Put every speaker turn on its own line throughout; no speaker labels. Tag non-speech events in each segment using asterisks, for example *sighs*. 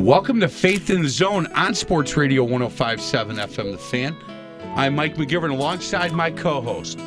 Welcome to Faith in the Zone on Sports Radio 1057 FM The Fan. I'm Mike McGivern alongside my co host.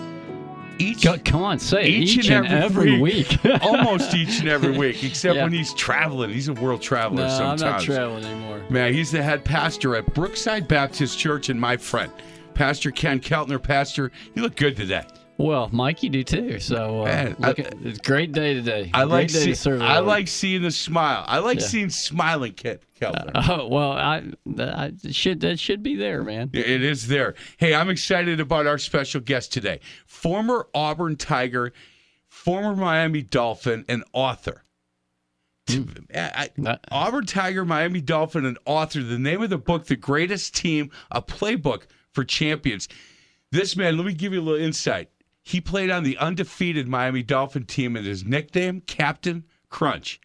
Each,
come on, say
each,
each,
and, every,
week. *laughs* *laughs*
almost each and every week, except
Yeah.
when he's traveling. He's a world traveler
no, I'm
sometimes.
not traveling anymore.
Man, he's the head pastor at Brookside Baptist Church and my friend, Pastor Ken Keltner. Pastor, you look good today.
Well, Mike, you do too. So, uh,
Man, I-
at, it's a great day today.
I
great
like see,
to
I like seeing the smile. I like
Yeah.
seeing smiling Ken Keltner.
Uh, oh well, I, I it should that should be there, man.
It is there. Hey, I'm excited about our special guest today. Former Auburn Tiger, former Miami Dolphin, and author. Hmm. I- I-
That-
Auburn Tiger, Miami Dolphin, and author. The name of the book, The Greatest Team, a playbook for champions. This man, let me give you a little insight. He played on the undefeated Miami Dolphin team, and his nickname, Captain Crunch.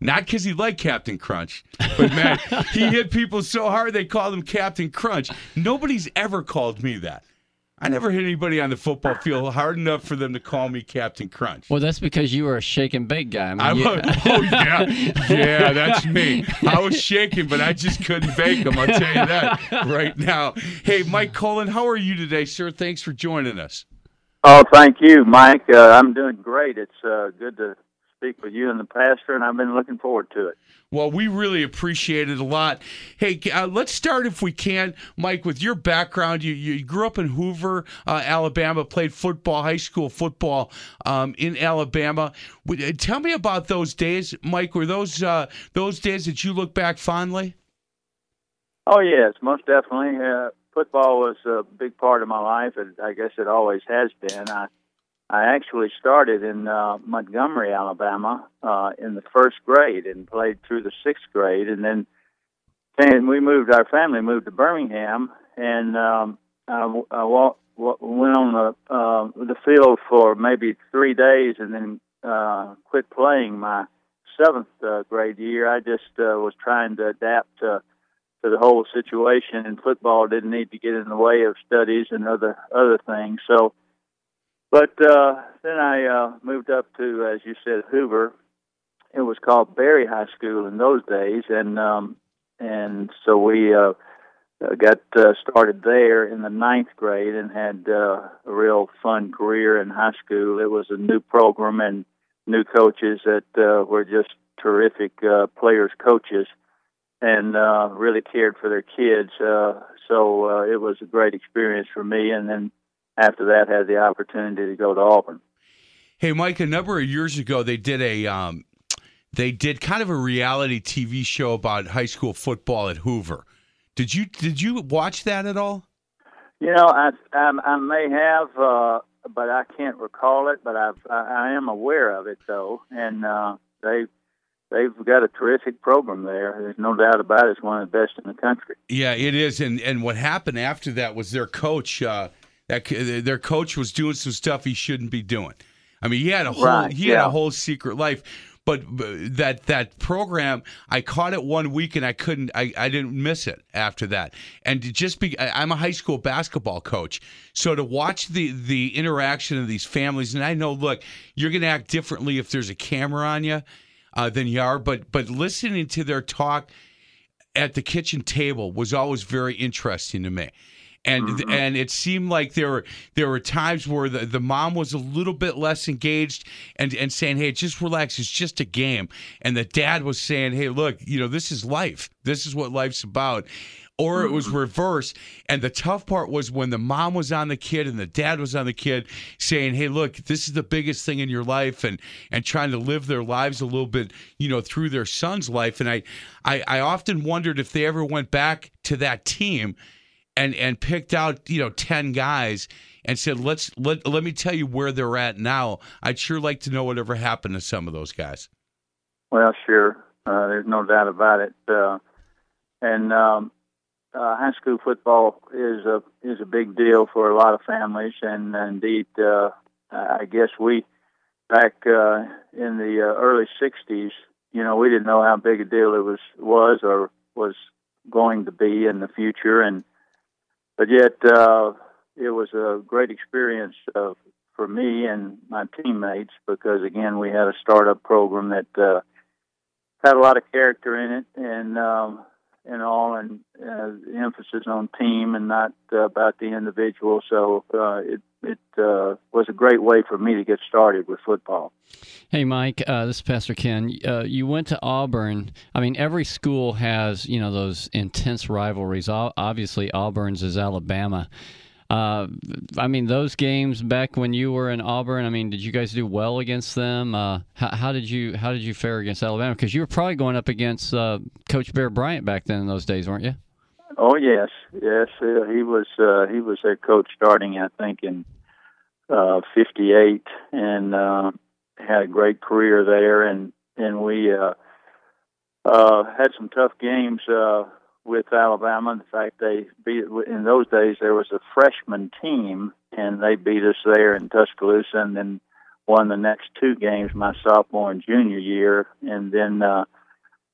Not because he liked Captain Crunch, but man, *laughs* he hit people so hard they called him Captain Crunch. Nobody's ever called me that. I never hit anybody on the football field hard enough for them to call me Captain Crunch.
Well, that's because you were a shake and bake guy. I mean,
I
you-
was, oh yeah, yeah, that's me. *laughs* I was shaking, but I just couldn't bake them. I'll tell you that right now. Hey, Mike Kolen, how are you today, sir? Thanks for joining us.
Oh, thank you, Mike. Uh, I'm doing great. It's uh, good to speak with you and the pastor, and I've been looking forward to it.
Well, we really appreciate it a lot. Hey, uh, let's start if we can, Mike, with your background. You, you grew up in Hoover, uh, Alabama, played football, high school football um, in Alabama. Uh, Tell me about those days, Mike. Were those uh, those days that you look back fondly?
Oh, yes, most definitely. Football was a big part of my life, and I guess it always has been. I I actually started in uh, Montgomery, Alabama, uh, in the first grade, and played through the sixth grade, and then and we moved. Our family moved to Birmingham, and um, I, I walked, went on the uh, the field for maybe three days, and then uh, quit playing my seventh uh, grade year. I just uh, was trying to adapt to to the whole situation, and football didn't need to get in the way of studies and other other things. So, but uh, then I uh, moved up to, as you said, Hoover. It was called Berry High School in those days, and um, and so we uh, uh, got uh, started there in the ninth grade and had uh, a real fun career in high school. It was a new program and new coaches that uh, were just terrific uh, players, coaches and uh, really cared for their kids. Uh, so uh, it was a great experience for me. And then after that, had the opportunity to go to Auburn.
Hey, Mike, a number of years ago, they did a um, they did kind of a reality TV show about high school football at Hoover. Did you did you watch that at all?
You know, I I, I may have, uh, but I can't recall it. But I've, I, I am aware of it though, and uh, they they've got a terrific program there. There's no doubt about it. It's one of the best in the country.
Yeah, it is. And and what happened after that was their coach. Uh, that their coach was doing some stuff he shouldn't be doing. I mean, he had a whole
Right,
he had a whole secret life. But uh, that that program, I caught it one week and I couldn't, I, I didn't miss it after that. And to just be, I'm a high school basketball coach, so to watch the the interaction of these families, and I know, look, you're going to act differently if there's a camera on you uh, than you are, but but listening to their talk at the kitchen table was always very interesting to me. and
Mm-hmm.
and it seemed like there were there were times where the, the mom was a little bit less engaged and and saying, "Hey, just relax, it's just a game," and the dad was saying, "Hey, look, you know, this is life. This is what life's about." Or it was reverse. And the tough part was when the mom was on the kid and the dad was on the kid saying, Hey, look, this is the biggest thing in your life and and trying to live their lives a little bit, you know, through their son's life. And I I, I often wondered if they ever went back to that team and and picked out you know 10 guys and said let's let, let me tell you where they're at now i'd sure like to know whatever happened to some of those guys
Well, sure. Uh, there's no doubt about it. Uh, and um, uh, high school football is a is a big deal for a lot of families, and indeed, uh, I guess we back uh, in the uh, early '60s, you know, we didn't know how big a deal it was was or was going to be in the future, and but yet uh, it was a great experience uh, for me and my teammates because again, we had a startup program that. Uh, had a lot of character in it and um and all and uh, emphasis on team and not uh, about the individual so uh it it uh was a great way for me to get started with football
Hey, Mike, uh, this is Pastor Ken. Uh, you went to Auburn. I mean, every school has, you know, those intense rivalries. Obviously, Auburn's is Alabama. Uh, I mean, those games back when you were in Auburn. I mean, did you guys do well against them? Uh, how, how did you how did you fare against Alabama? Because you were probably going up against uh, Coach Bear Bryant back then in those days, weren't you?
oh yes yes uh, he was uh he was their coach starting i think in uh 58 and uh had a great career there and and we had some tough games with Alabama. In fact, they beat in those days. There was a freshman team, and they beat us there in Tuscaloosa, and then won the next two games my sophomore and junior year. And then uh,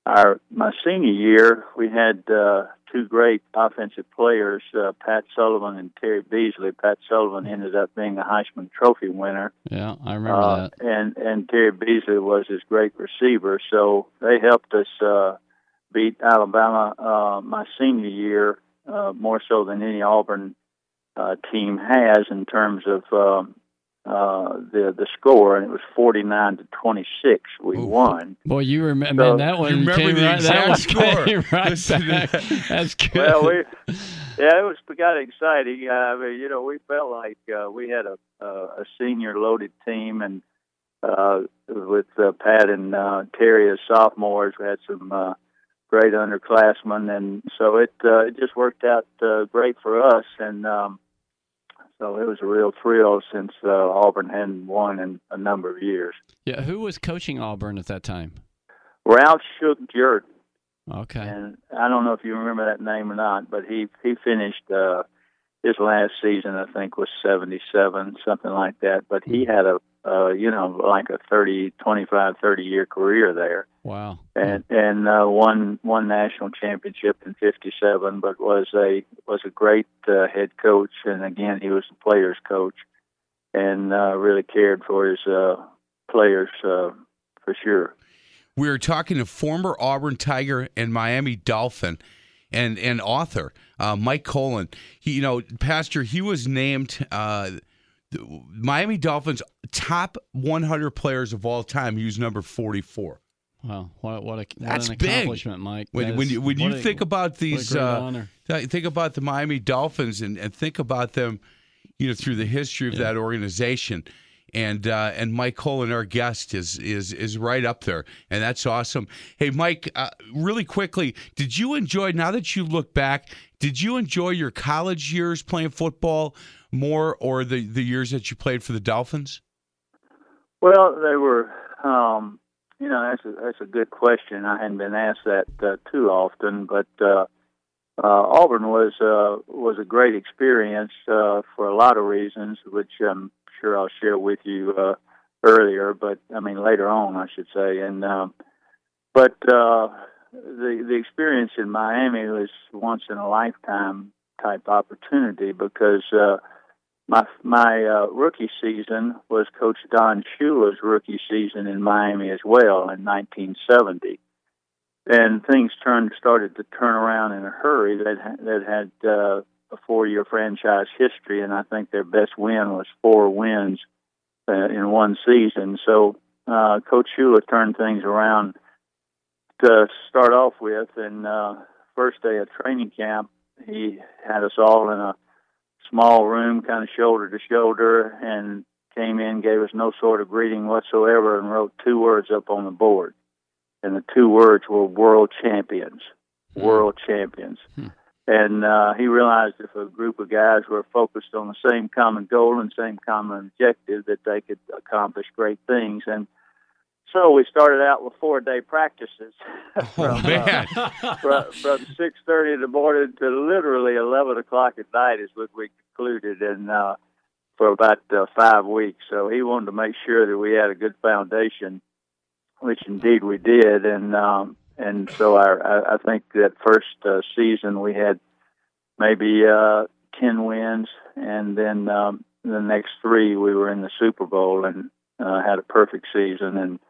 our my senior year, we had uh, two great offensive players, uh, Pat Sullivan and Terry Beasley. Pat Sullivan ended up being a Heisman Trophy winner.
Yeah, I remember
Uh,
that.
and and Terry Beasley was his great receiver, so they helped us uh, beat Alabama uh, my senior year uh, more so than any Auburn uh, team has in terms of um, uh, the the score, and it was forty nine to twenty six. We
Oof.
won.
Boy, you remember
So-
that one
You remember
came
the
right, *laughs* that
exact
one
score.
came right back.
that. *laughs*
That's good.
Well, we yeah, it was kind of exciting. Uh, I mean, you know, we felt like uh, we had a a, a senior loaded team, and uh, with uh, Pat and uh, Terry as sophomores, we had some uh, great underclassmen, and so it uh, it just worked out uh, great for us. And um, so it was a real thrill since uh, Auburn hadn't won in a number of years.
yeah, who was coaching Auburn at that time?
Ralph Shug Jordan
Okay.
and I don't know if you remember that name or not, but he he finished uh, his last season. I think was seventy seven, something like that. But he had a uh, you know like a 30, 25, 30 year career there,
Wow.
and and uh, won one national championship in fifty seven. But was a was a great uh, head coach, and again he was the players coach, and uh, really cared for his uh, players uh, for sure.
we are talking to former auburn tiger and miami dolphin and and author uh, mike kolen he you know pastor he was named uh, miami dolphins top 100 players of all time he was number 44
Wow. What what, a, what
That's
an
big.
accomplishment, Mike.
When,
That
when
is-
you when you
a-
think about these, uh, think about the Miami Dolphins and, and think about them, you know, through the history of that organization. And uh, and Mike Kolen, our guest, is is is right up there, and that's awesome. Hey, Mike, uh, really quickly, did you enjoy? Now that you look back, did you enjoy your college years playing football more, or the the years that you played for the Dolphins?
Well, they were, um, you know, that's a, that's a good question. I hadn't been asked that uh, too often, but uh, uh, Auburn was uh, was a great experience uh, for a lot of reasons, which I'm sure I'll share with you uh, earlier. But I mean later on, I should say. And um, but uh, the the experience in Miami was once in a lifetime type opportunity because. Uh, my my uh, rookie season was Coach Don Shula's rookie season in Miami as well in 1970, and things turned started to turn around in a hurry. That that had uh, a four-year franchise history, and I think their best win was four wins uh, in one season. So uh, Coach Shula turned things around to start off with, and uh, first day of training camp, he had us all in a small room, kind of shoulder to shoulder, and came in, gave us no sort of greeting whatsoever, and wrote two words up on the board. And the two words were world champions.
Hmm.
World champions.
Hmm.
And uh, he realized if a group of guys were focused on the same common goal and same common objective, that they could accomplish great things. And so we started out with four day practices.
Oh *laughs*
from,
man,
uh, from, from six thirty in the morning to literally eleven o'clock at night is what we concluded, and uh, for about uh, five weeks. So he wanted to make sure that we had a good foundation, which indeed we did, and um, and so our, I, I think that first uh, season we had maybe uh, ten wins, and then um, the next three we were in the Super Bowl and uh, had a perfect season, and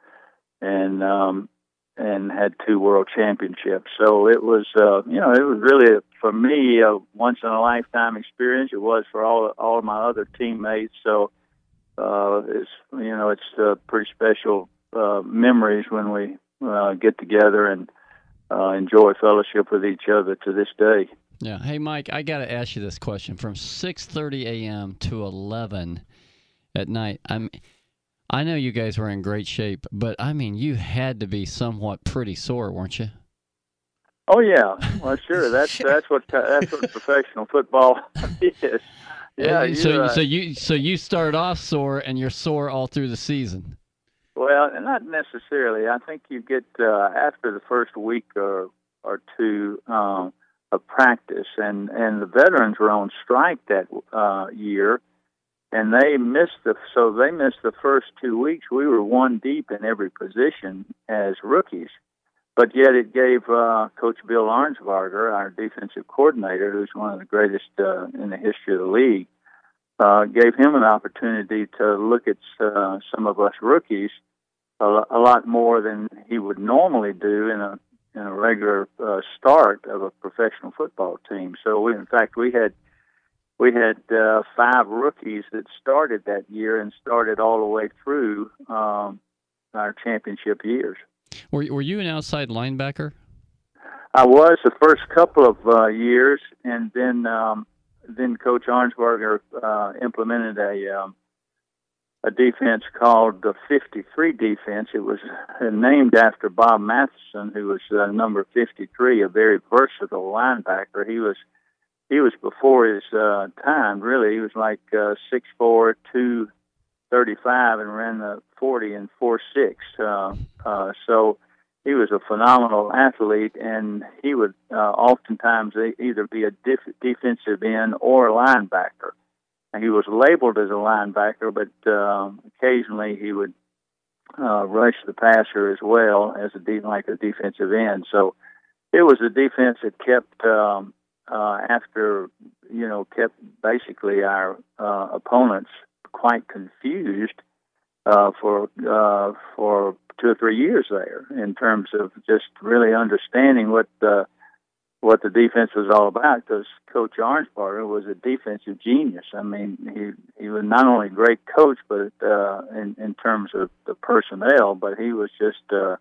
and um, and had two world championships. So it was, uh, you know, it was really for me a once in a lifetime experience. It was for all all of my other teammates. So uh, it's you know it's uh, pretty special uh, memories when we uh, get together and uh, enjoy fellowship with each other to this day.
Yeah. Hey, Mike, I got to ask you this question. From 6:30 a.m. to 11 at night, I'm. I know you guys were in great shape, but I mean, you had to be somewhat pretty sore, weren't you?
Oh yeah, well *laughs* sure. That's that's what that's what professional football *laughs* is. Yeah.
So,
you're
so you so you start off sore, and you're sore all through the season.
Well, not necessarily. I think you get uh, after the first week or or two um, of practice, and and the veterans were on strike that uh, year, and they missed the so they missed the first two weeks. We were one deep in every position as rookies, but yet it gave uh, Coach Bill Arnsparger, our defensive coordinator, who's one of the greatest uh, in the history of the league, uh, gave him an opportunity to look at uh, some of us rookies a, a lot more than he would normally do in a in a regular uh, start of a professional football team. So we, in fact, we had we had uh, five rookies that started that year and started all the way through um, our championship years.
Were were you an outside linebacker?
I was the first couple of uh, years, and then um, then Coach Arnsparger uh, implemented a um, a defense called the 53 defense. It was named after Bob Matheson, who was uh, number 53, a very versatile linebacker. He was he was before his uh, time. Really, he was like uh, six four, two thirty five, and ran the 40 and four six. Uh, uh, so he was a phenomenal athlete, and he would uh, oftentimes either be a def- defensive end or a linebacker. And he was labeled as a linebacker, but um, occasionally he would uh, rush the passer as well as a de- like a defensive end. So it was a defense that kept um, uh, after you know kept basically our uh, opponents quite confused uh, for uh, for two or three years there in terms of just really understanding what the what the defense was all about. Because Coach Arnsparger was a defensive genius. I mean, he he was not only a great coach, but uh, in in terms of the personnel, but he was just uh,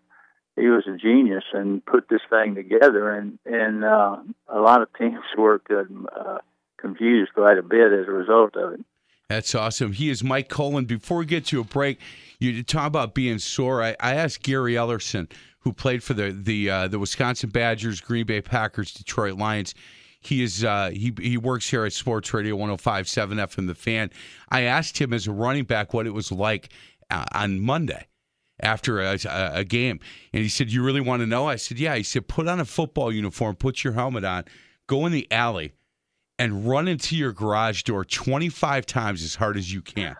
he was a genius and put this thing together. And and uh, a lot of teams *laughs* were uh, confused quite a bit as a result of it.
That's awesome. He is Mike Kolen. Before we get to a break, you talk about being sore. I, I asked Gary Ellerson, who played for the the uh, the Wisconsin Badgers, Green Bay Packers, Detroit Lions. He is uh, he he works here at Sports Radio 105.7 FM The Fan. I asked him as a running back what it was like uh, on Monday after a, a, game, and he said, "You really want to know?" I said, "Yeah." He said, "Put on a football uniform, put your helmet on, go in the alley." and run into your garage door 25 times as hard as you can.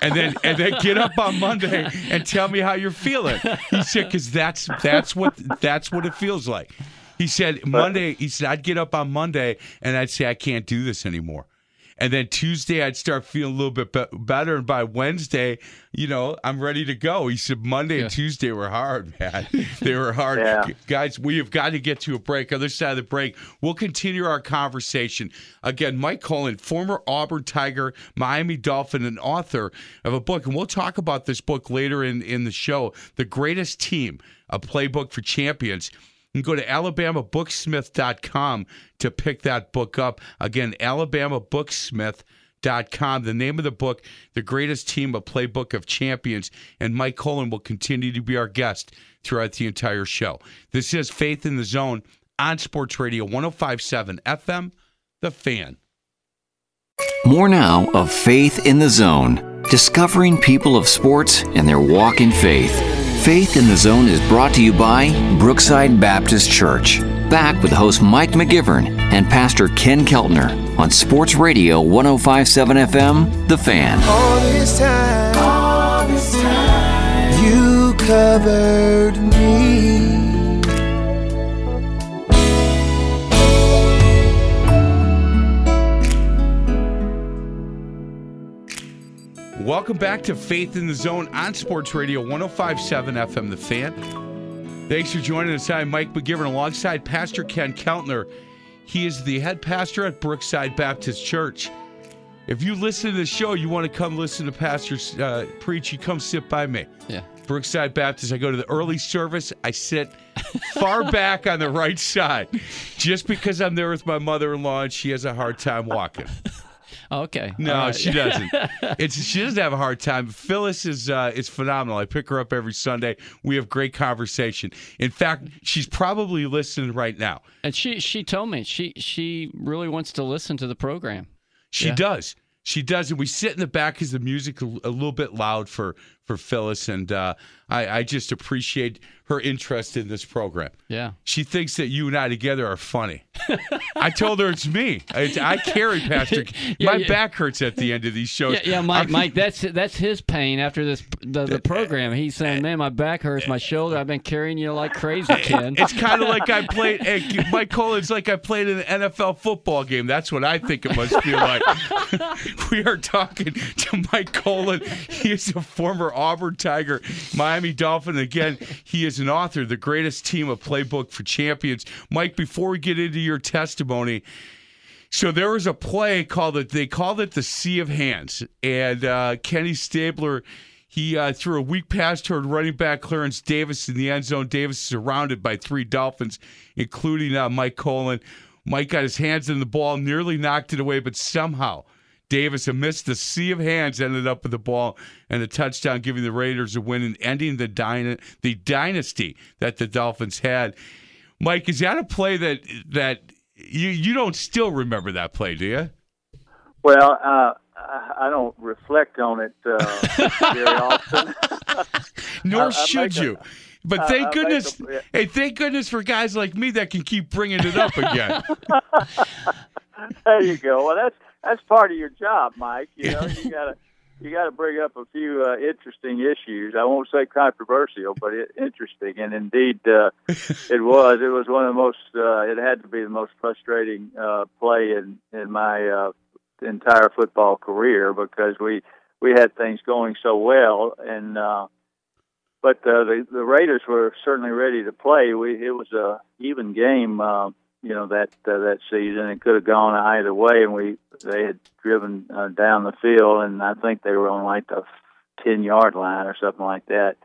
and then and then get up on Monday and tell me how you're feeling. He said cuz that's that's what that's what it feels like. He said Monday he said I'd get up on Monday and I'd say I can't do this anymore. And then Tuesday, I'd start feeling a little bit be- better. And by Wednesday, you know, I'm ready to go. He said Monday
Yeah.
and Tuesday were hard, man. they were hard.
Yeah.
Guys, we have got to get to a break. Other side of the break, we'll continue our conversation. Again, Mike Kolen, former Auburn Tiger, Miami Dolphin, and author of a book. And we'll talk about this book later in, in the show The Greatest Team, a playbook for champions. You can go to alabamabooksmith.com to pick that book up. Again, alabamabooksmith.com. The name of the book, The Greatest Team, a Playbook of Champions. And Mike Kolen will continue to be our guest throughout the entire show. This is Faith in the Zone on Sports Radio 1057 FM, The Fan.
More now of Faith in the Zone, discovering people of sports and their walk in faith. Faith in the Zone is brought to you by Brookside Baptist Church. Back with host Mike McGivern and Pastor Ken Keltner on Sports Radio 1057 FM, The Fan.
All this time, all this time, you covered me.
Welcome back to Faith in the Zone on Sports Radio 1057 FM The Fan. Thanks for joining us. I'm Mike McGivern alongside Pastor Ken Keltner. He is the head pastor at Brookside Baptist Church. If you listen to the show, you want to come listen to Pastor uh, preach, you come sit by me.
Yeah.
Brookside Baptist. I go to the early service. I sit far *laughs* back on the right side just because I'm there with my mother in law and she has a hard time walking.
Okay.
No,
right.
she doesn't. *laughs* It's she doesn't have a hard time. Phyllis is uh, is phenomenal. I pick her up every Sunday. We have great conversation. In fact, she's probably listening right now.
And she she told me she she really wants to listen to the program.
She
Yeah.
does. She does, and we sit in the back because the music a little bit loud for for Phyllis, and uh, I, I just appreciate her interest in this program.
Yeah.
She thinks that you and I together are funny. I told her it's me. I, I carry *laughs* Pastor.
Yeah,
My
yeah.
back hurts at the end of these shows.
Yeah, yeah, Mike.
I'm-
Mike, that's that's his pain after this the, the program. He's saying, "Man, my back hurts, my shoulder. I've been carrying you like crazy, Ken."
It's kind of like I played. *laughs* Mike Kolen's like I played in an NFL football game. That's what I think it must feel like. *laughs* we are talking to Mike Kolen. He is a former Auburn Tiger, Miami Dolphin. Again, he is an author, the greatest team, of playbook for champions. Mike, before we get into your testimony. So there was a play called it. They called it the Sea of Hands, and uh, Kenny Stabler he uh, threw a weak pass toward running back Clarence Davis in the end zone. Davis is surrounded by three Dolphins, including uh, Mike Kolen. Mike got his hands in the ball, nearly knocked it away, but somehow Davis, amidst the sea of hands, ended up with the ball and the touchdown, giving the Raiders a win and ending the dyna- the dynasty that the Dolphins had. Mike, is that a play that that you you don't still remember that play, do you?
Well, uh, I I don't reflect on it uh, very often. *laughs*
Nor
I- I
should
a-
you. But thank
I
goodness,
a- yeah.
hey, thank goodness for guys like me that can keep bringing it up again. *laughs*
there you go. Well, that's that's part of your job, Mike. You know, you *laughs* gotta you gotta bring up a few uh, interesting issues. I won't say controversial, but it, interesting. And indeed, uh, *laughs* it was. It was one of the most. Uh, it had to be the most frustrating uh, play in in my uh, entire football career because we we had things going so well and. Uh, but uh, the the Raiders were certainly ready to play. We it was a even game, uh, you know that uh, that season. It could have gone either way, and we they had driven uh, down the field, and I think they were on like the ten yard line or something like that.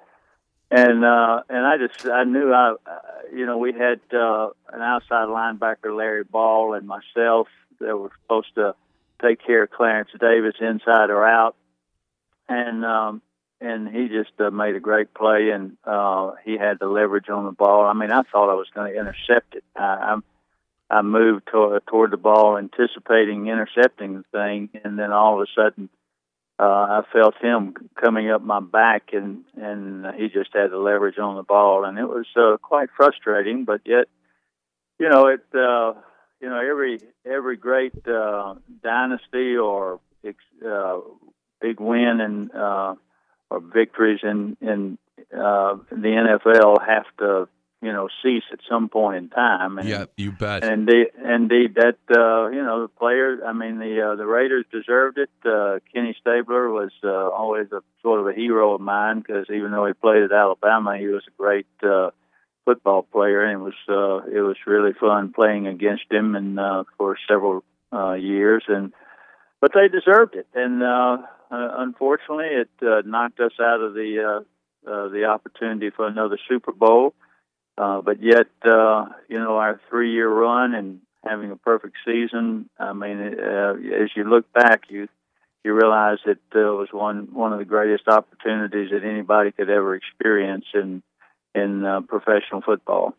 And uh, and I just I knew I uh, you know we had uh, an outside linebacker Larry Ball and myself that were supposed to take care of Clarence Davis inside or out, and um, and he just uh, made a great play, and uh, he had the leverage on the ball. I mean, I thought I was going to intercept it. I, I I moved toward toward the ball, anticipating intercepting the thing, and then all of a sudden, uh, I felt him coming up my back, and and he just had the leverage on the ball, and it was uh, quite frustrating. But yet, you know, it uh, you know every every great uh, dynasty or uh, big win and uh, or victories in in uh, the NFL have to you know cease at some point in time. And,
yeah, you bet.
And indeed, indeed, that uh, you know the players. I mean, the uh, the Raiders deserved it. Uh, Kenny Stabler was uh, always a sort of a hero of mine because even though he played at Alabama, he was a great uh, football player, and it was uh, it was really fun playing against him and uh, for several uh, years. And but they deserved it, and uh, uh, unfortunately, it uh, knocked us out of the uh, uh, the opportunity for another Super Bowl. Uh, but yet, uh, you know, our three-year run and having a perfect season. I mean, uh, as you look back, you you realize it uh, was one one of the greatest opportunities that anybody could ever experience in in uh, professional football.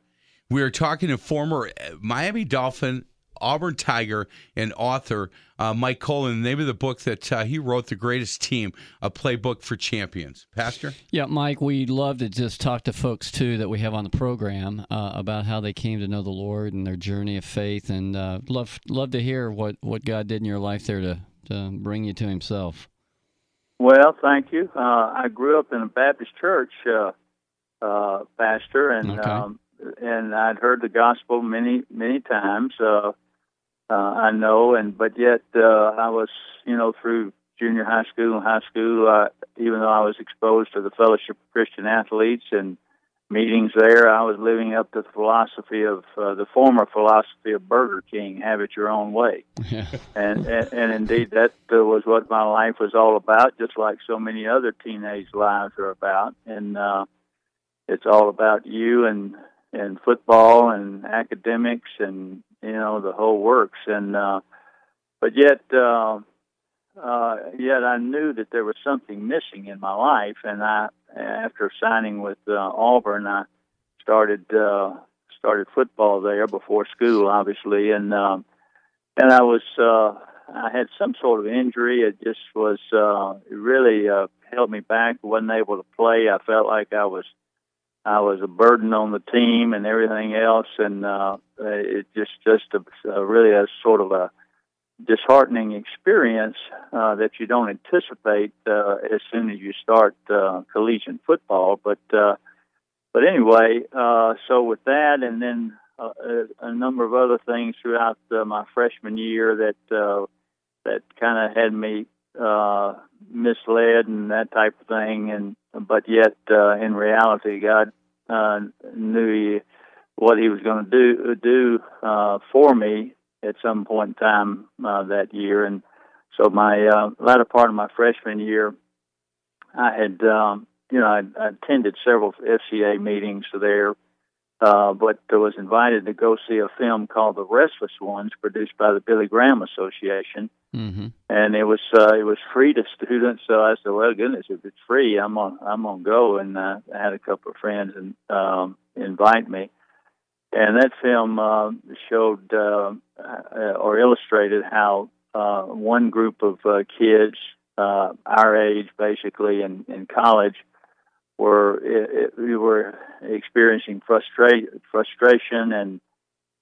We are talking to former Miami Dolphin Auburn Tiger and author uh, Mike Kolen. The name of the book that uh, he wrote, The Greatest Team, a playbook for champions. Pastor?
Yeah, Mike, we'd love to just talk to folks, too, that we have on the program uh, about how they came to know the Lord and their journey of faith. And uh, love love to hear what, what God did in your life there to, to bring you to himself.
Well, thank you. Uh, I grew up in a Baptist church, uh, Pastor, and okay. um, and I'd heard the gospel many, many times. Uh, uh, I know, and but yet uh, I was, you know, through junior high school and high school, uh, even though I was exposed to the Fellowship of Christian Athletes and meetings there, I was living up to the philosophy of uh, the former philosophy of Burger King: have it your own way. Yeah. and, and and indeed, that uh, was what my life was all about, just like so many other teenage lives are about. And uh, it's all about you and and football and academics and you know the whole works. And uh but yet uh uh yet I knew that there was something missing in my life. And I after signing with uh, Auburn I started uh started football there before school obviously. And um and I was uh I had some sort of injury. It just was uh it really uh held me back. Wasn't able to play. I felt like I was I was a burden on the team and everything else, and uh, it just just a, a really a sort of a disheartening experience uh, that you don't anticipate uh, as soon as you start uh, collegiate football. But uh, but anyway, uh, so with that, and then uh, a, a number of other things throughout uh, my freshman year that uh, that kind of had me uh, misled and that type of thing, and but yet uh, in reality, God uh, knew he, what He was going to do do uh, for me at some point in time uh, that year, and so my uh, latter part of my freshman year, I had um, you know I, attended several FCA meetings there. Uh, but I was invited to go see a film called The Restless Ones, produced by the Billy Graham Association, Mm-hmm. And it was uh, it was free to students, so I said, "Well, goodness, if it's free, I'm on I'm gonna go." And uh, I had a couple of friends and um, invite me, and that film uh, showed uh, uh, or illustrated how uh, one group of uh, kids uh, our age, basically in, in college, were it, it, we were experiencing frustra- frustration and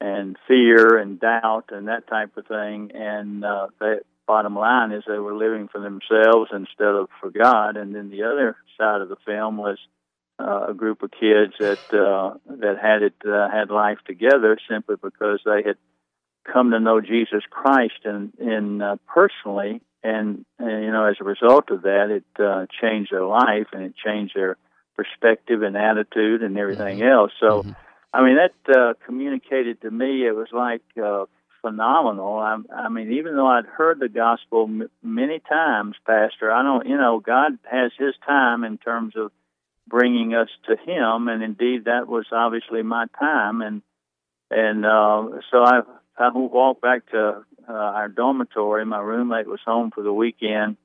and fear and doubt and that type of thing. And uh, the bottom line is they were living for themselves instead of for God. And then the other side of the film was uh, a group of kids that uh, that had it uh, had life together simply because they had come to know Jesus Christ and in uh, personally. And, and you know, as a result of that, it uh, changed their life and it changed their perspective and attitude and everything mm-hmm. else. So. Mm-hmm I mean, that uh, communicated to me. It was like uh, phenomenal. I, I mean, even though I'd heard the gospel m- many times, Pastor, I don't. You know, God has His time in terms of bringing us to Him, and indeed, that was obviously my time. And and uh, so I I walked back to uh, our dormitory. My roommate was home for the weekend.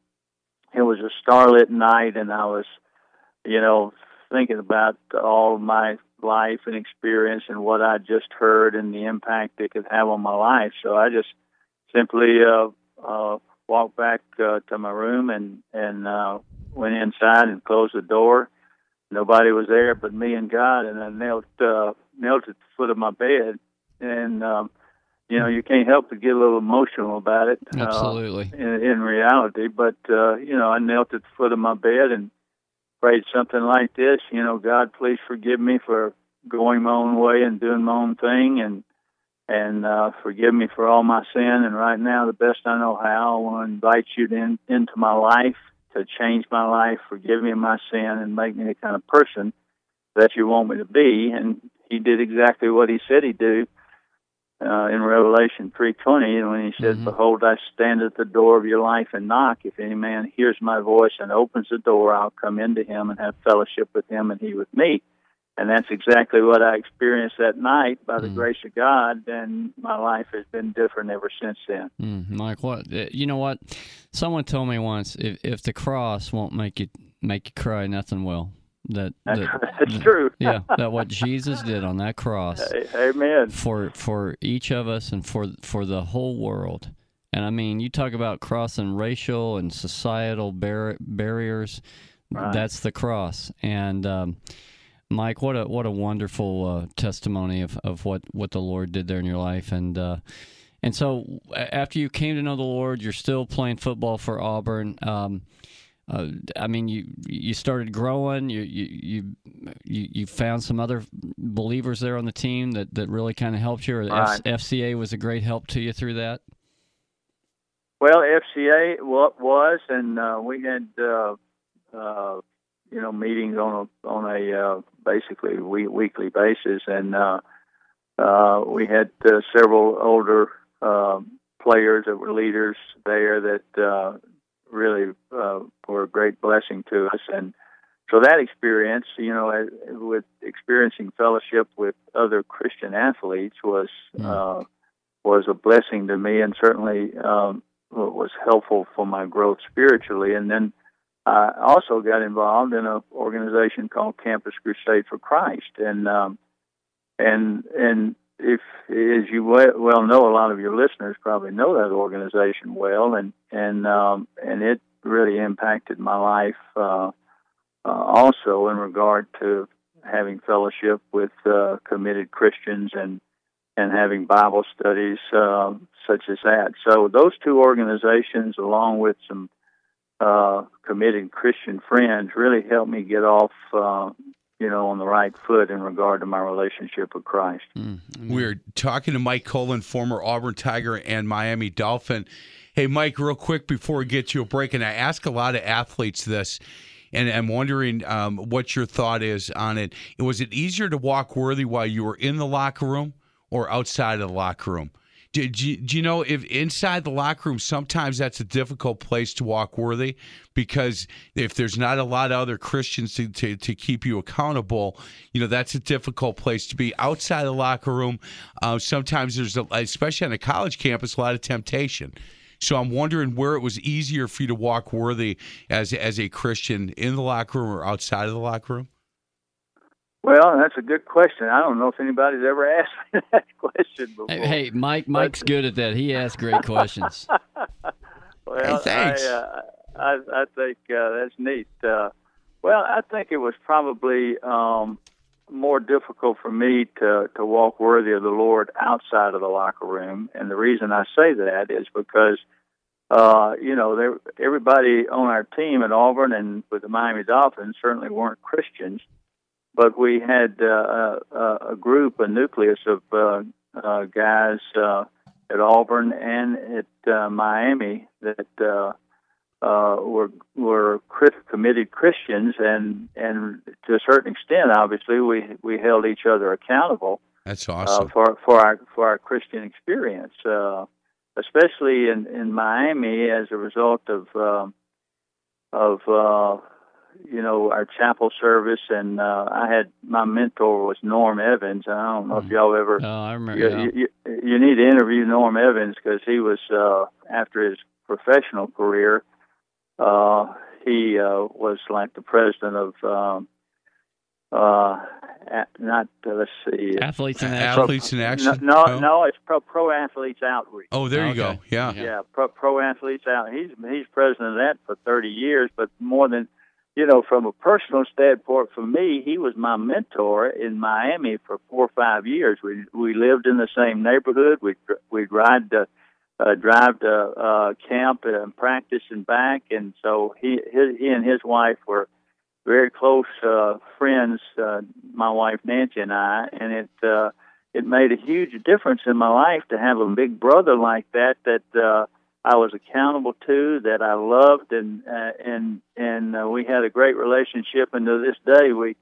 It was a starlit night, and I was, you know, thinking about all my life and experience and what I just heard and the impact it could have on my life. So I just simply uh, uh, walked back uh, to my room and and uh, went inside and closed the door. Nobody was there but me and God, and I knelt uh, knelt at the foot of my bed, and um, you know you can't help but get a little emotional about it.
Uh, Absolutely.
Uh, in, in reality, but uh, you know I knelt at the foot of my bed and prayed something like this, you know, God, please forgive me for going my own way and doing my own thing, and and uh, forgive me for all my sin. And right now, the best I know how, I want to invite you in, into my life to change my life, forgive me my sin, and make me the kind of person that you want me to be. And he did exactly what he said he'd do uh, in Revelation 3:20, and when he says,
Mhm.
"Behold, I stand at the door of your life and knock. If any man hears my voice and opens the door, I'll come into him and have fellowship with him, and he with me." And that's exactly what I experienced that night by the
Mhm.
grace of God, and my life has been different ever since then.
Mm, Mike, what uh, you know? What someone told me once: if if the cross won't make you make you cry, nothing will. That,
That's,
that
that's
that-
true.
yeah, *laughs* that what Jesus did on that cross
Amen.
for for each of us and for for the whole world. And I mean, you talk about crossing racial and societal bar- barriers.
Right.
That's the cross. And um, Mike, what a what a wonderful uh, testimony of, of what, what the Lord did there in your life. And uh, and so after you came to know the Lord, you're still playing football for Auburn. Um, uh, I mean, you you started growing. You you you you, found some other believers there on the team that, that really kind of helped you. Or the F- FCA was a great help to you through that.
Well, FCA wa- was, and uh, we had uh, uh, you know meetings on a on a uh, basically we- weekly basis, and uh, uh, we had uh, several older players that were leaders there that uh, really uh, were a great blessing to us, and so that experience, you know, with experiencing fellowship with other Christian athletes was
Mm.
uh, was a blessing to me, and certainly. Um, was helpful for my growth spiritually. And then I also got involved in an organization called Campus Crusade for Christ. And um, and and if, as you well know, a lot of your listeners probably know that organization well, and and um, and it really impacted my life uh, uh, also in regard to having fellowship with uh, committed Christians and and having Bible studies uh, such as that. So those two organizations, along with some uh, committed Christian friends, really helped me get off, uh, you know, on the right foot in regard to my relationship with Christ.
Mm.
We're talking to Mike Kolen, former Auburn Tiger and Miami Dolphin. Hey, Mike, real quick before we get you a break, and I ask a lot of athletes this, and I'm wondering um, what your thought is on it. Was it easier to walk worthy while you were in the locker room or outside of the locker room? Do, do, you- do you know if inside the locker room sometimes that's a difficult place to walk worthy because if there's not a lot of other Christians to, to, to keep you accountable, you know that's a difficult place to be. Outside the locker room, uh, sometimes there's a, especially on a college campus a lot of temptation. So I'm wondering where it was easier for you to walk worthy as as a Christian in the locker room or outside of the locker room.
Well, that's a good question. I don't know if anybody's ever *laughs* asked me that question before.
Hey, hey, Mike. Mike's good at that. He asks great questions. *laughs*
Well,
Hey, thanks.
I, uh, I, I think uh, that's neat. Uh, well, I think it was probably um, more difficult for me to to walk worthy of the Lord outside of the locker room, and the reason I say that is because uh, you know there, everybody on our team at Auburn and with the Miami Dolphins certainly weren't Christians, but we had uh, a, a group, a nucleus of uh, uh, guys. Uh, at Auburn and at uh, Miami that uh, uh, were were committed Christians, and and to a certain extent, obviously, we we held each other accountable
That's
uh,
awesome.
for for our for our Christian experience, uh, especially in in Miami as a result of um, of uh, you know our chapel service, and uh, I had my mentor was Norm Evans. I don't know if y'all ever
Oh, I remember.
you,
yeah.
you, you, you need to interview Norm Evans because he was uh, after his professional career. Uh, he uh, was like the president of um, uh, a- not uh, let's see.
Athletes in action.
Athletes in action.
no,
Oh.
no, it's pro pro athletes outreach.
Oh, there you
Okay.
go. Yeah.
Yeah.
Yeah, pro pro athletes out. He's he's president of that for thirty years, but more than you know, from a personal standpoint, for me, he was my mentor in Miami for four or five years. We we lived in the same neighborhood. We we'd ride to uh, drive to uh, camp and practice and back, and so he his, he and his wife were very close uh, friends, uh, my wife Nancy and I, and it uh, it made a huge difference in my life to have a big brother like that that uh, I was accountable to, that I loved, and uh, and and uh, we had a great relationship. And to this day, we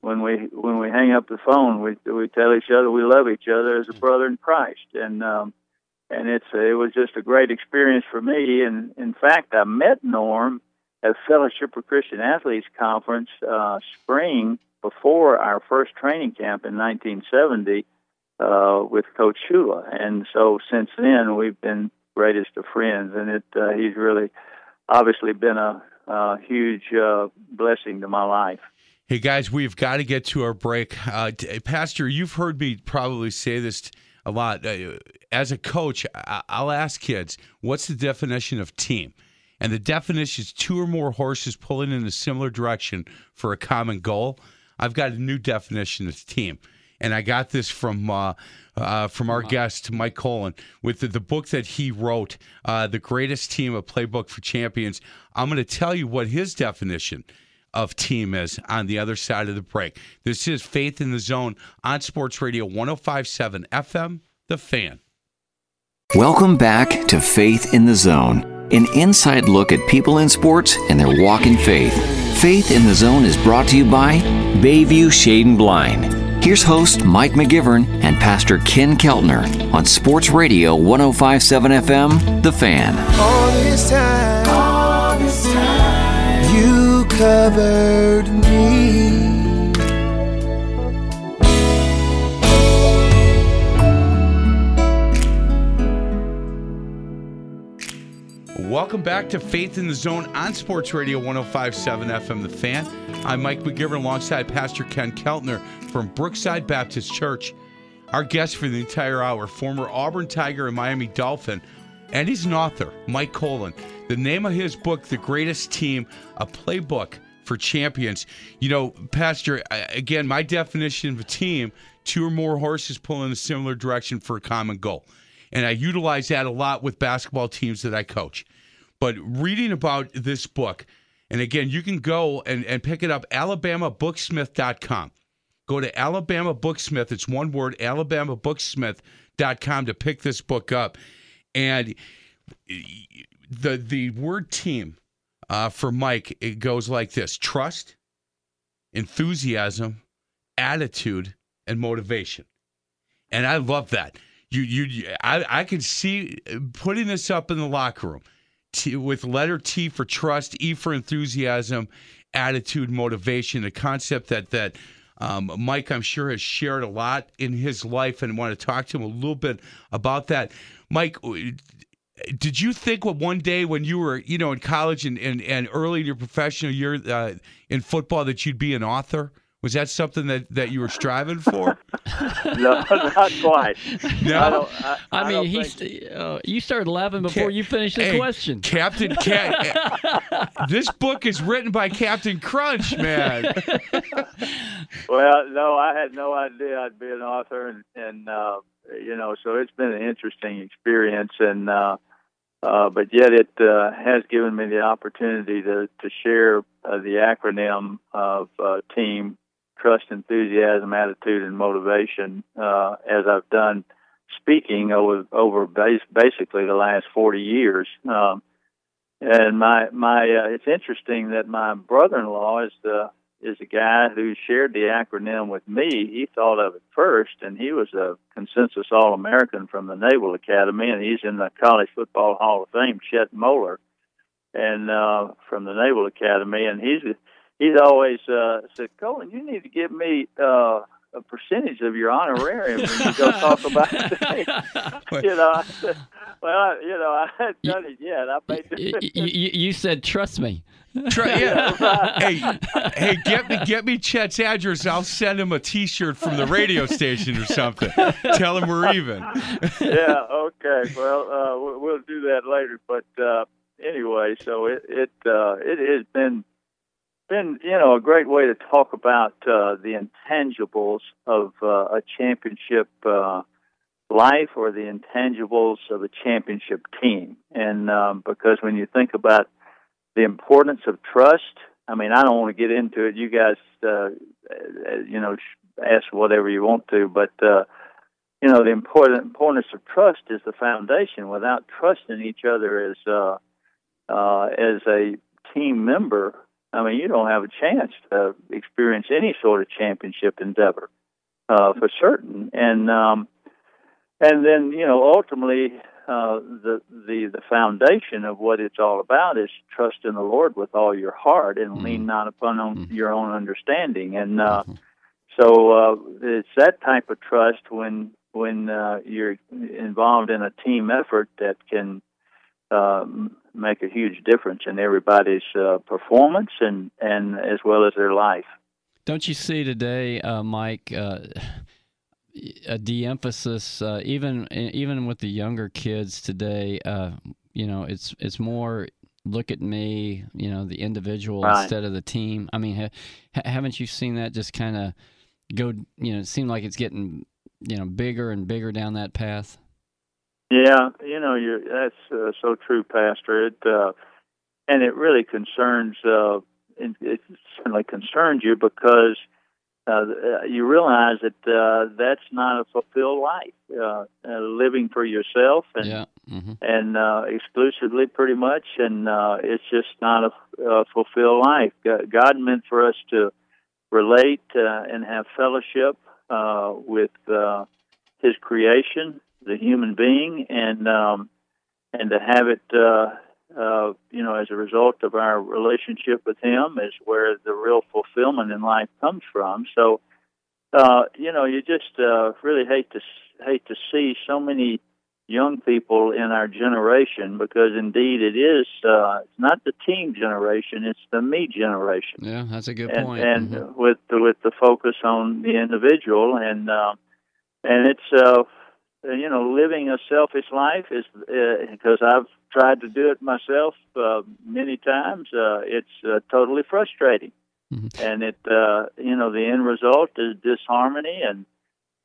when we when we hang up the phone, we we tell each other we love each other as a brother in Christ, and um, and it's it was just a great experience for me. And in fact, I met Norm at Fellowship of Christian Athletes conference uh, spring before our first training camp in 1970 uh, with Coach Shula, and so since then we've been greatest of friends, and it uh, he's really obviously been a, a huge uh, blessing to my life.
Hey guys, we've got to get to our break. Uh, Pastor, you've heard me probably say this a lot. Uh, as a coach, I'll ask kids, "What's the definition of team?" And the definition is two or more horses pulling in a similar direction for a common goal. I've got a new definition of team and I got this from uh, uh, from our guest Mike Kolen with the, the book that he wrote, uh, "The Greatest Team: A Playbook for Champions." I'm going to tell you what his definition of team is on the other side of the break. This is Faith in the Zone on Sports Radio 105.7 FM, The Fan.
Welcome back to Faith in the Zone, an inside look at people in sports and their walk in faith. Faith in the Zone is brought to you by Bayview Shade and Blind. Here's host Mike McGivern and Pastor Ken Keltner on Sports Radio 1057 FM, The Fan.
All this time, all this time you covered me.
Welcome back to Faith in the Zone on Sports Radio 1057 FM The Fan. I'm Mike McGivern alongside Pastor Ken Keltner from Brookside Baptist Church. Our guest for the entire hour, former Auburn Tiger and Miami Dolphin, and he's an author, Mike Kolen. The name of his book, The Greatest Team, a playbook for champions. You know, Pastor, again, my definition of a team, two or more horses pulling in a similar direction for a common goal. And I utilize that a lot with basketball teams that I coach. But reading about this book, and again, you can go and, and pick it up, alabamabooksmith.com. Go to Alabama Booksmith. It's one word, alabamabooksmith.com to pick this book up. And the the word team uh, for Mike, it goes like this trust, enthusiasm, attitude, and motivation. And I love that. You, you, I, I can see putting this up in the locker room T, with letter T for trust, E for enthusiasm, attitude, motivation. The concept that that um, Mike, I'm sure, has shared a lot in his life, and want to talk to him a little bit about that. Mike, did you think what one day when you were, you know, in college and, and, and early in your professional year uh, in football that you'd be an author? Was that something that, that you were striving for? *laughs*
no, not quite.
No,
I, I, I mean, he's uh, you started laughing before you finished the
hey,
question.
Captain Kent. *laughs* *laughs* this book is written by Captain Crunch, man.
well, no, I had no idea I'd be an author, and, and uh, you know, so it's been an interesting experience, and uh, uh, but yet it uh, has given me the opportunity to to share uh, the acronym of uh, team trust, enthusiasm, attitude, and motivation, uh, as I've done speaking over over base, basically the last forty years. Um, and my my uh, it's interesting that my brother-in-law is the is a guy who shared the acronym with me. He thought of it first, and he was a consensus All-American from the Naval Academy, and he's in the College Football Hall of Fame. Chet Moeller, and uh, from the Naval Academy, and he's he's always uh, said, Kolen, you need to give me uh, a percentage of your honorarium when you go talk about *laughs* it. you know, I *laughs* said, well, I, you know, I hadn't done it yet. I made
you, *laughs* you, you said, trust me.
Try, yeah. hey, hey, get me get me Chet's address. I'll send him a T-shirt from the radio station or something. Tell him we're even.
yeah. Okay. Well, uh, we'll do that later. But uh, anyway, so it it uh, it has been been, you know, a great way to talk about uh, the intangibles of uh, a championship uh, life or the intangibles of a championship team. And um, because when you think about the importance of trust I mean, I don't want to get into it. You guys, uh, you know, ask whatever you want to, but uh, you know, the important importance of trust is the foundation. Without trusting each other as uh, uh, as a team member, I mean, you don't have a chance to experience any sort of championship endeavor uh, for certain. And um, and then you know, ultimately, uh, the the the foundation of what it's all about is trust in the Lord with all your heart and mm-hmm. lean not upon mm-hmm. your own understanding. And uh, mm-hmm. so uh, it's that type of trust when when uh, you're involved in a team effort that can um, make a huge difference in everybody's uh, performance and and as well as their life.
Don't you see today, uh, Mike? Uh, *sighs* a de-emphasis, uh, even even with the younger kids today. Uh, you know, it's it's more look at me, you know, the individual right. instead of the team. I mean, ha- haven't you seen that just kind of go? You know, it seemed like it's getting you know bigger and bigger down that path.
Yeah, you know, you're, that's uh, so true, Pastor. It uh, and it really concerns. Uh, it, certainly concerns you because uh, you realize that uh, that's not a fulfilled life. Uh, uh, living for yourself and
yeah. mm-hmm.
and uh, exclusively, pretty much, and uh, it's just not a, a fulfilled life. God meant for us to relate uh, and have fellowship uh, with uh, His creation, the human being, and um, and to have it. Uh, uh, you know, as a result of our relationship with Him, is where the real fulfillment in life comes from. So, uh, you know, you just uh, really hate to hate to see so many young people in our generation because indeed it is uh, it's not the team generation, it's the me generation.
Yeah, that's a good
and,
point.
And
mm-hmm.
with the, with the focus on the individual and uh, and it's uh, you know living a selfish life is because uh, I've tried to do it myself uh, many times. Uh, it's uh, totally frustrating, mm-hmm. and it uh, you know the end result is disharmony and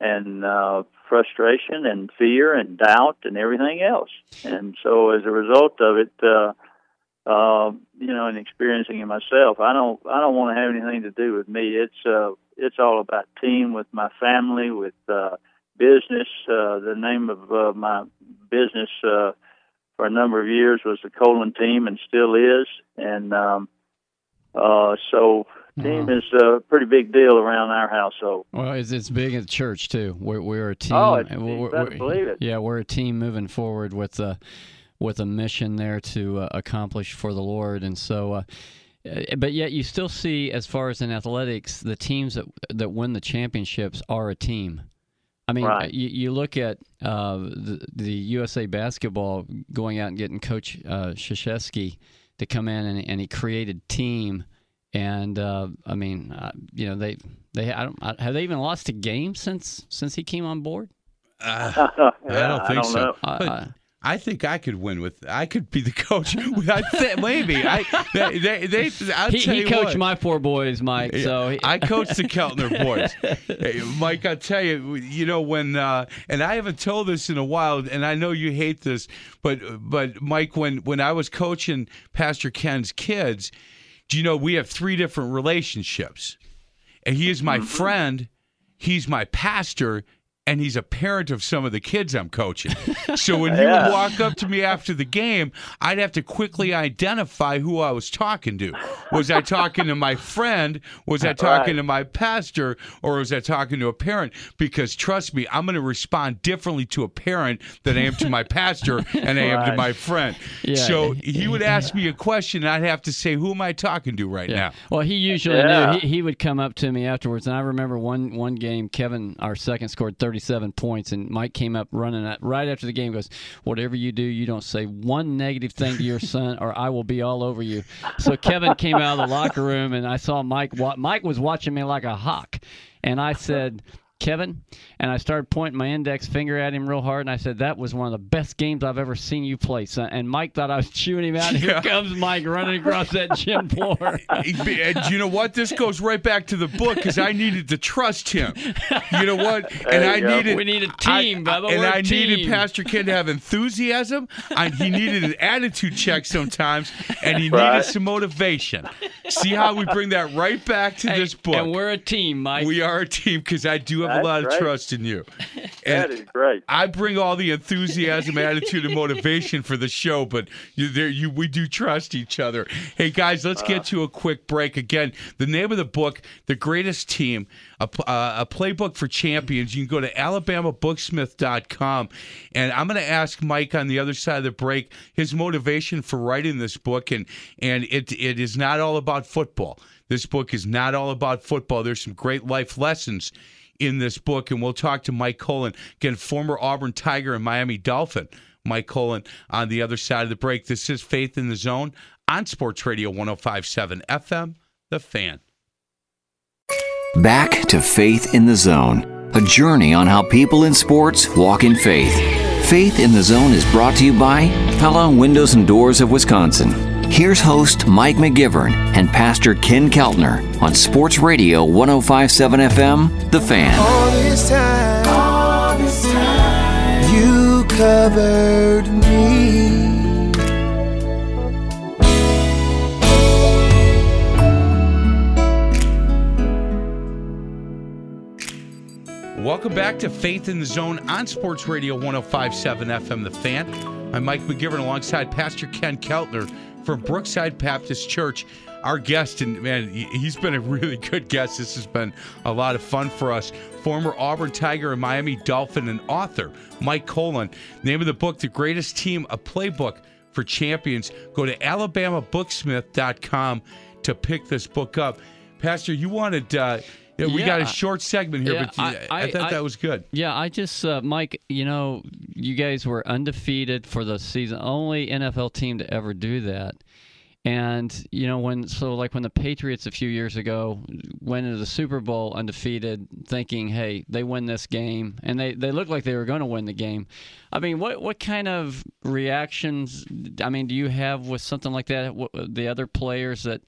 and uh, frustration and fear and doubt and everything else. And so as a result of it, uh, uh, you know, and experiencing it myself, I don't I don't want to have anything to do with me. It's uh, it's all about team with my family, with uh, business. Uh, the name of uh, my business. Uh, for a number of years was the Kolen team and still is. And um, uh, so team is a pretty big deal around our household.
Well, it's, it's big at church too. We're, we're a team.
Oh, it's, we're, we're, believe it.
Yeah, we're a team moving forward with a with a mission there to uh, accomplish for the Lord, and so. Uh, but yet, you still see, as far as in athletics, the teams that that win the championships are a team. I mean,
right.
you, you, look at uh, the, the, USA basketball going out and getting Coach uh, Krzyzewski to come in and, and he created team. And uh, I mean, uh, you know, they they I don't have they even lost a game since since he came on board.
Uh, *laughs* I don't think I don't so. But, I think I could win with. I could be the coach. *laughs* I th- maybe. I they they. they I'll
he, he coached
what.
my four boys, Mike. So
he... I coached the Keltner boys. *laughs* hey, Mike, I'll tell you. You know when, uh, and I haven't told this in a while, and I know you hate this, but but Mike, when when I was coaching Pastor Ken's kids, do you know we have three different relationships, and he is my mm-hmm. friend, he's my pastor, and he's a parent of some of the kids I'm coaching. So when *laughs* he yeah. would walk up to me after the game, I'd have to quickly identify who I was talking to. Was I talking to my friend? Was I *laughs* talking right. to my pastor? Or was I talking to a parent? Because trust me, I'm going to respond differently to a parent than I am to my pastor and I am to my *laughs* friend. Yeah. So he would ask me a question, and I'd have to say, "Who am I talking to right
yeah.
now?"
Well, he usually knew. He, he would come up to me afterwards, and I remember one one game, Kevin, our second, scored 30 37 points, and Mike came up running at, right after the game. Goes, whatever you do, you don't say one negative thing to your *laughs* son, or I will be all over you. So Kevin came out of the locker room, and I saw Mike. Mike was watching me like a hawk, and I said. Kevin, and I started pointing my index finger at him real hard, and I said, "That was one of the best games I've ever seen you play." son." And Mike thought I was chewing him out. Here
Yeah. *laughs*
comes Mike running across that gym floor. *laughs*
and you know what? This goes right back to the book because I needed to trust him. You know what? And I
go.
needed
We need a team, Bubba.
and
We're a
I needed
team.
Pastor Ken to have *laughs* enthusiasm. I, he needed an attitude check sometimes, and he
Right.
needed some motivation. See how we bring that right back to
Hey,
this book.
And we're a team, Mike.
we are a team because I do have a
That's
lot of trust in you. *laughs*
That
And
is great.
I bring all the enthusiasm, attitude, and motivation for the show, but you, there, you, we do trust each other. Hey guys, let's get to a quick break. Again, the name of the book, "The Greatest Team," a, uh, a playbook for champions. You can go to alabamabooksmith.com, and I'm going to ask Mike on the other side of the break his motivation for writing this book, and and it it is not all about football. This book is not all about football. There's some great life lessons in this book, and we'll talk to Mike Kolen, again, former Auburn Tiger and Miami Dolphin. Mike Kolen on the other side of the break. This is Faith in the Zone on Sports Radio 1057 FM, The Fan.
Back to Faith in the Zone, a journey on how people in sports walk in faith. Faith in the Zone is brought to you by Pella Windows and Doors of Wisconsin. Here's host Mike McGivern and Pastor Ken Keltner on Sports Radio 1057 FM, The Fan.
All this time, all this time, you covered me.
Welcome back to Faith in the Zone on Sports Radio 1057 FM, The Fan. I'm Mike McGivern alongside Pastor Ken Keltner from Brookside Baptist Church. Our guest, and man, he- he's been a really good guest. This has been a lot of fun for us. Former Auburn Tiger and Miami Dolphin and author, Mike Kolen. Name of the book, The Greatest Team, a playbook for champions. Go to alabamabooksmith.com to pick this book up. Pastor, you wanted, uh, yeah, we got a short segment here,
Yeah,
but I,
I-
I thought
I-
that was good.
Yeah, I just, uh, Mike, you know, you guys were undefeated for the season, only NFL team to ever do that. And, you know, when, so like when the Patriots a few years ago went into the Super Bowl undefeated, thinking, hey, they win this game, and they, they looked like they were going to win the game. I mean, what, what kind of reactions, I mean, do you have with something like that? The other players that,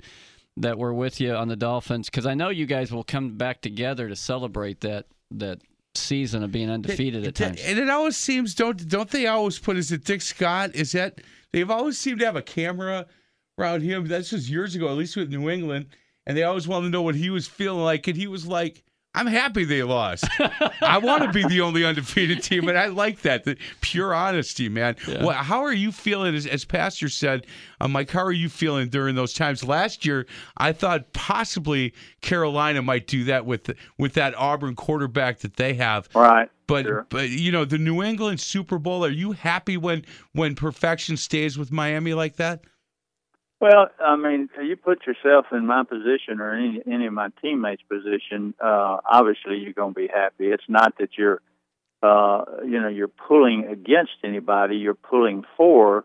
that were with you on the Dolphins? Because I know you guys will come back together to celebrate that that season of being undefeated at
It-
times.
And it always seems don't don't they always put is it Dick Scott? Is that they've always seemed to have a camera around him. That's just years ago, at least with New England, and they always wanted to know what he was feeling like, and he was like. I'm happy they lost. I want to be the only undefeated team, and I like that. The pure honesty, man. Well, how are you feeling, as, as Pastor said, uh, Mike? How are you feeling during those times? Last year, I thought possibly Carolina might do that with with that Auburn quarterback that they have.
Right.
But
Sure.
but you know the New England Super Bowl. Are you happy when when perfection stays with Miami like that?
Well, I mean, you put yourself in my position or any any of my teammates' position. Uh, obviously, you're going to be happy. It's not that you're, uh, you know, you're pulling against anybody. You're pulling for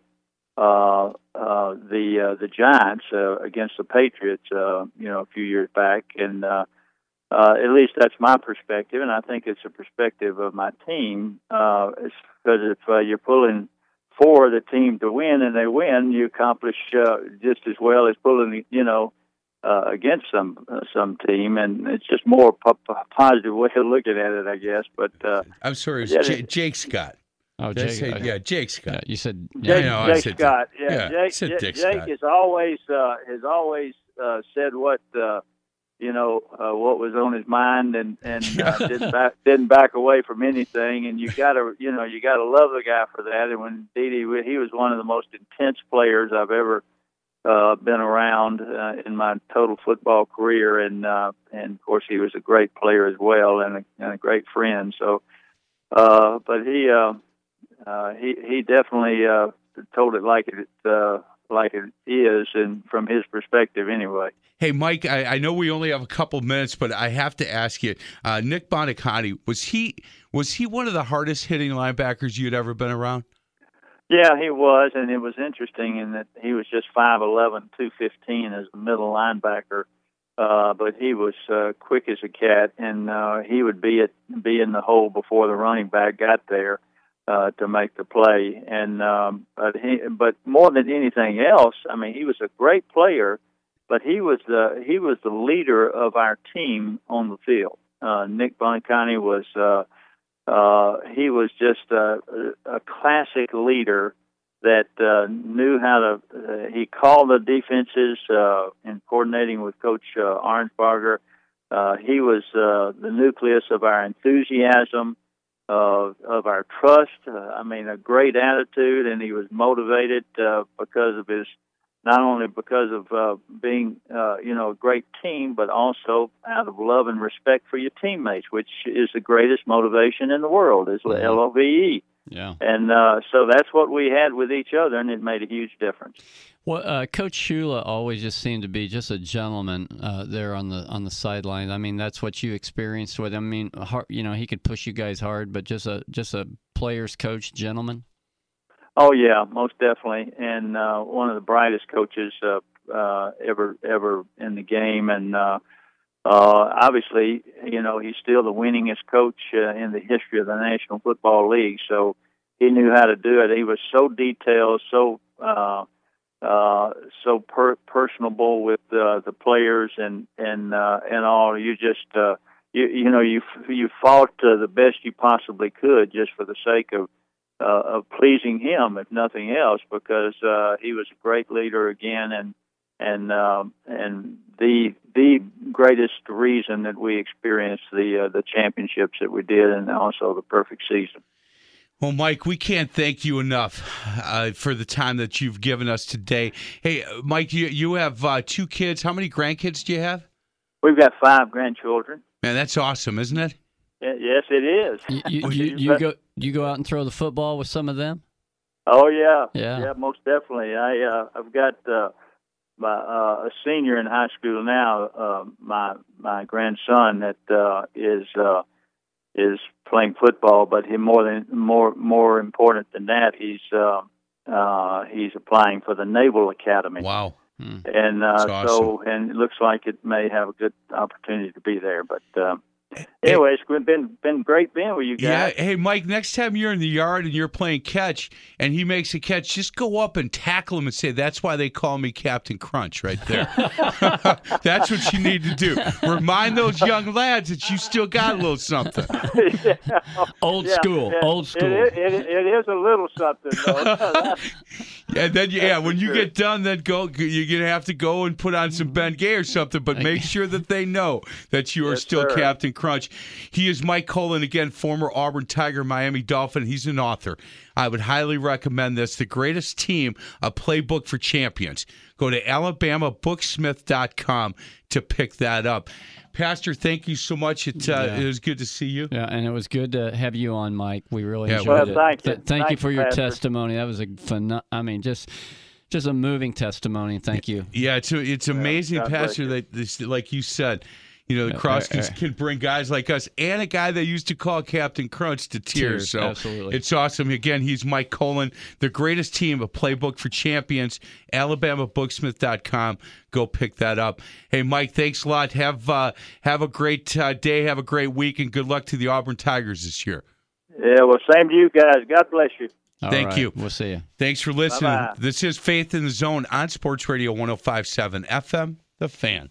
uh, uh, the uh, the Giants uh, against the Patriots. Uh, you know, a few years back, and uh, uh, at least that's my perspective, and I think it's a perspective of my team. Uh, because if uh, you're pulling for the team to win and they win, you accomplish uh, just as well as pulling, you know, uh, against some uh, some team, and it's just more po- po- positive way of looking at it, I guess. But uh,
I'm sorry, it
Yeah,
J- Jake Scott.
oh, Jake,
say-
okay.
yeah, Jake
Yeah,
Scott.
you said
Yeah, I
Jake,
know, I
Jake
said
Scott, yeah,
yeah,
Jake,
said
Jake,
Dick
Jake
Scott.
has always uh, has always uh, said what uh, you know uh, what was on his mind, and and uh, *laughs* didn't back, didn't back away from anything. And you got to you know you got to love the guy for that. And when Didi, he was one of the most intense players I've ever uh, been around uh, in my total football career, and uh, and of course he was a great player as well, and a, and a great friend. So, uh, but he uh, uh, he he definitely uh, told it like it uh, like it is, and from his perspective anyway.
Hey, Mike, I, I know we only have a couple minutes, but I have to ask you, uh, Nick Buoniconti, was he was he one of the hardest hitting linebackers you'd ever been around?
Yeah, he was, and it was interesting in that he was just five eleven, two fifteen as a middle linebacker, uh, but he was uh, quick as a cat, and uh, he would be at be in the hole before the running back got there uh, to make the play. And um, but he, but more than anything else, I mean, he was a great player, but he was the he was the leader of our team on the field. Uh, Nick Buoniconti was uh, uh, he was just a, a classic leader that uh, knew how to. Uh, he called the defenses uh, in coordinating with Coach uh, Arnsparger. Uh, he was uh, the nucleus of our enthusiasm, of of our trust. Uh, I mean, a great attitude, and he was motivated uh, because of his not only because of uh, being uh, you know a great team, but also out of love and respect for your teammates, which is the greatest motivation in the world. Is L O V E.
Yeah.
And uh, so that's what we had with each other, and it made a huge difference.
Well, uh, Coach Shula always just seemed to be just a gentleman uh, there on the on the sideline. I mean, that's what you experienced with him. I mean, hard, you know, he could push you guys hard, but just a just a player's coach, gentleman.
Oh yeah, most definitely, and uh, one of the brightest coaches uh, uh, ever ever in the game, and uh, uh, obviously, you know, he's still the winningest coach uh, in the history of the National Football League. So he knew how to do it. He was so detailed, so uh, uh, so per- personable with uh, the players and and uh, and all. You just uh, you you know you you fought uh, the best you possibly could just for the sake of uh, of pleasing him, if nothing else, because uh, he was a great leader again and and um, and the the greatest reason that we experienced the uh, the championships that we did, and also the perfect season.
Well, Mike, we can't thank you enough uh, for the time that you've given us today. Hey, Mike, you you have uh, two kids. How many grandkids do you have?
We've got five grandchildren.
Man, that's awesome, isn't it?
Yes, it is.
You, you, *laughs* you, you go you go out and throw the football with some of them.
Oh yeah,
yeah,
yeah, most definitely. I uh, I've got uh, my uh, a senior in high school now. Uh, my my grandson that uh, is uh, is playing football, but he more than more more important than that, he's uh, uh, he's applying for the Naval Academy.
Wow.
Hmm.
And uh,
That's
so, and it looks like it may have a good opportunity to be there. But uh, anyway, it's been been great being with you guys. Yeah.
Hey, Mike, next time you're in the yard and you're playing catch and he makes a catch, just go up and tackle him and say, That's why they call me Captain Crunch right there. *laughs* *laughs* That's what you need to do. Remind those young lads that you still got a little something. *laughs* yeah.
Old
Yeah,
school,
yeah.
old school.
It, it, it, it is a little something, though.
And then, yeah, when you
sure.
get done, then go. You're gonna have to go and put on some Ben Gay or something. But make sure that they know that you are
Yes,
still
sir.
Captain Crunch. He is Mike Kolen again, former Auburn Tiger, Miami Dolphin. He's an author. I would highly recommend this. The greatest team, a playbook for champions. Go to alabamabooksmith.com to pick that up. Pastor, thank you so much. It, uh,
Yeah.
it was good to see you.
Yeah, and it was good to have you on, Mike. We really
Yeah,
enjoyed
well,
it.
thank you.
Th- thank you for
you,
your
Pastor.
testimony. That was a fun. I mean, just just a moving testimony. Thank you.
Yeah, it's it's amazing,
God bless
Pastor.
you.
That this, like you said, you know, the
Yeah,
cross can, can bring guys like us and a guy they used to call Captain Crunch to tears.
Tears,
so
absolutely.
it's awesome. Again, he's Mike Kolen, the greatest team, a playbook for champions. AlabamaBooksmith.com. Go pick that up. Hey, Mike, thanks a lot. Have uh, have a great uh, day. Have a great week, and good luck to the Auburn Tigers this year.
yeah, well, same to you guys. God bless you.
All
Thank
right,
you.
We'll see you.
Thanks for listening.
Bye-bye.
This is Faith in the Zone on Sports Radio 1057 FM, The Fan.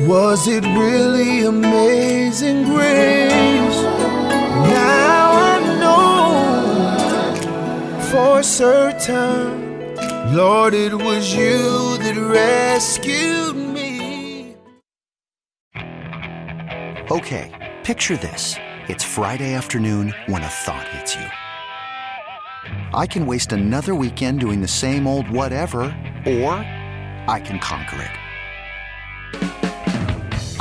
Was it really amazing grace? Now I know for certain, Lord, it was you that rescued me.
Okay, picture this. It's Friday afternoon when a thought hits you. I can waste another weekend doing the same old whatever, or I can conquer it.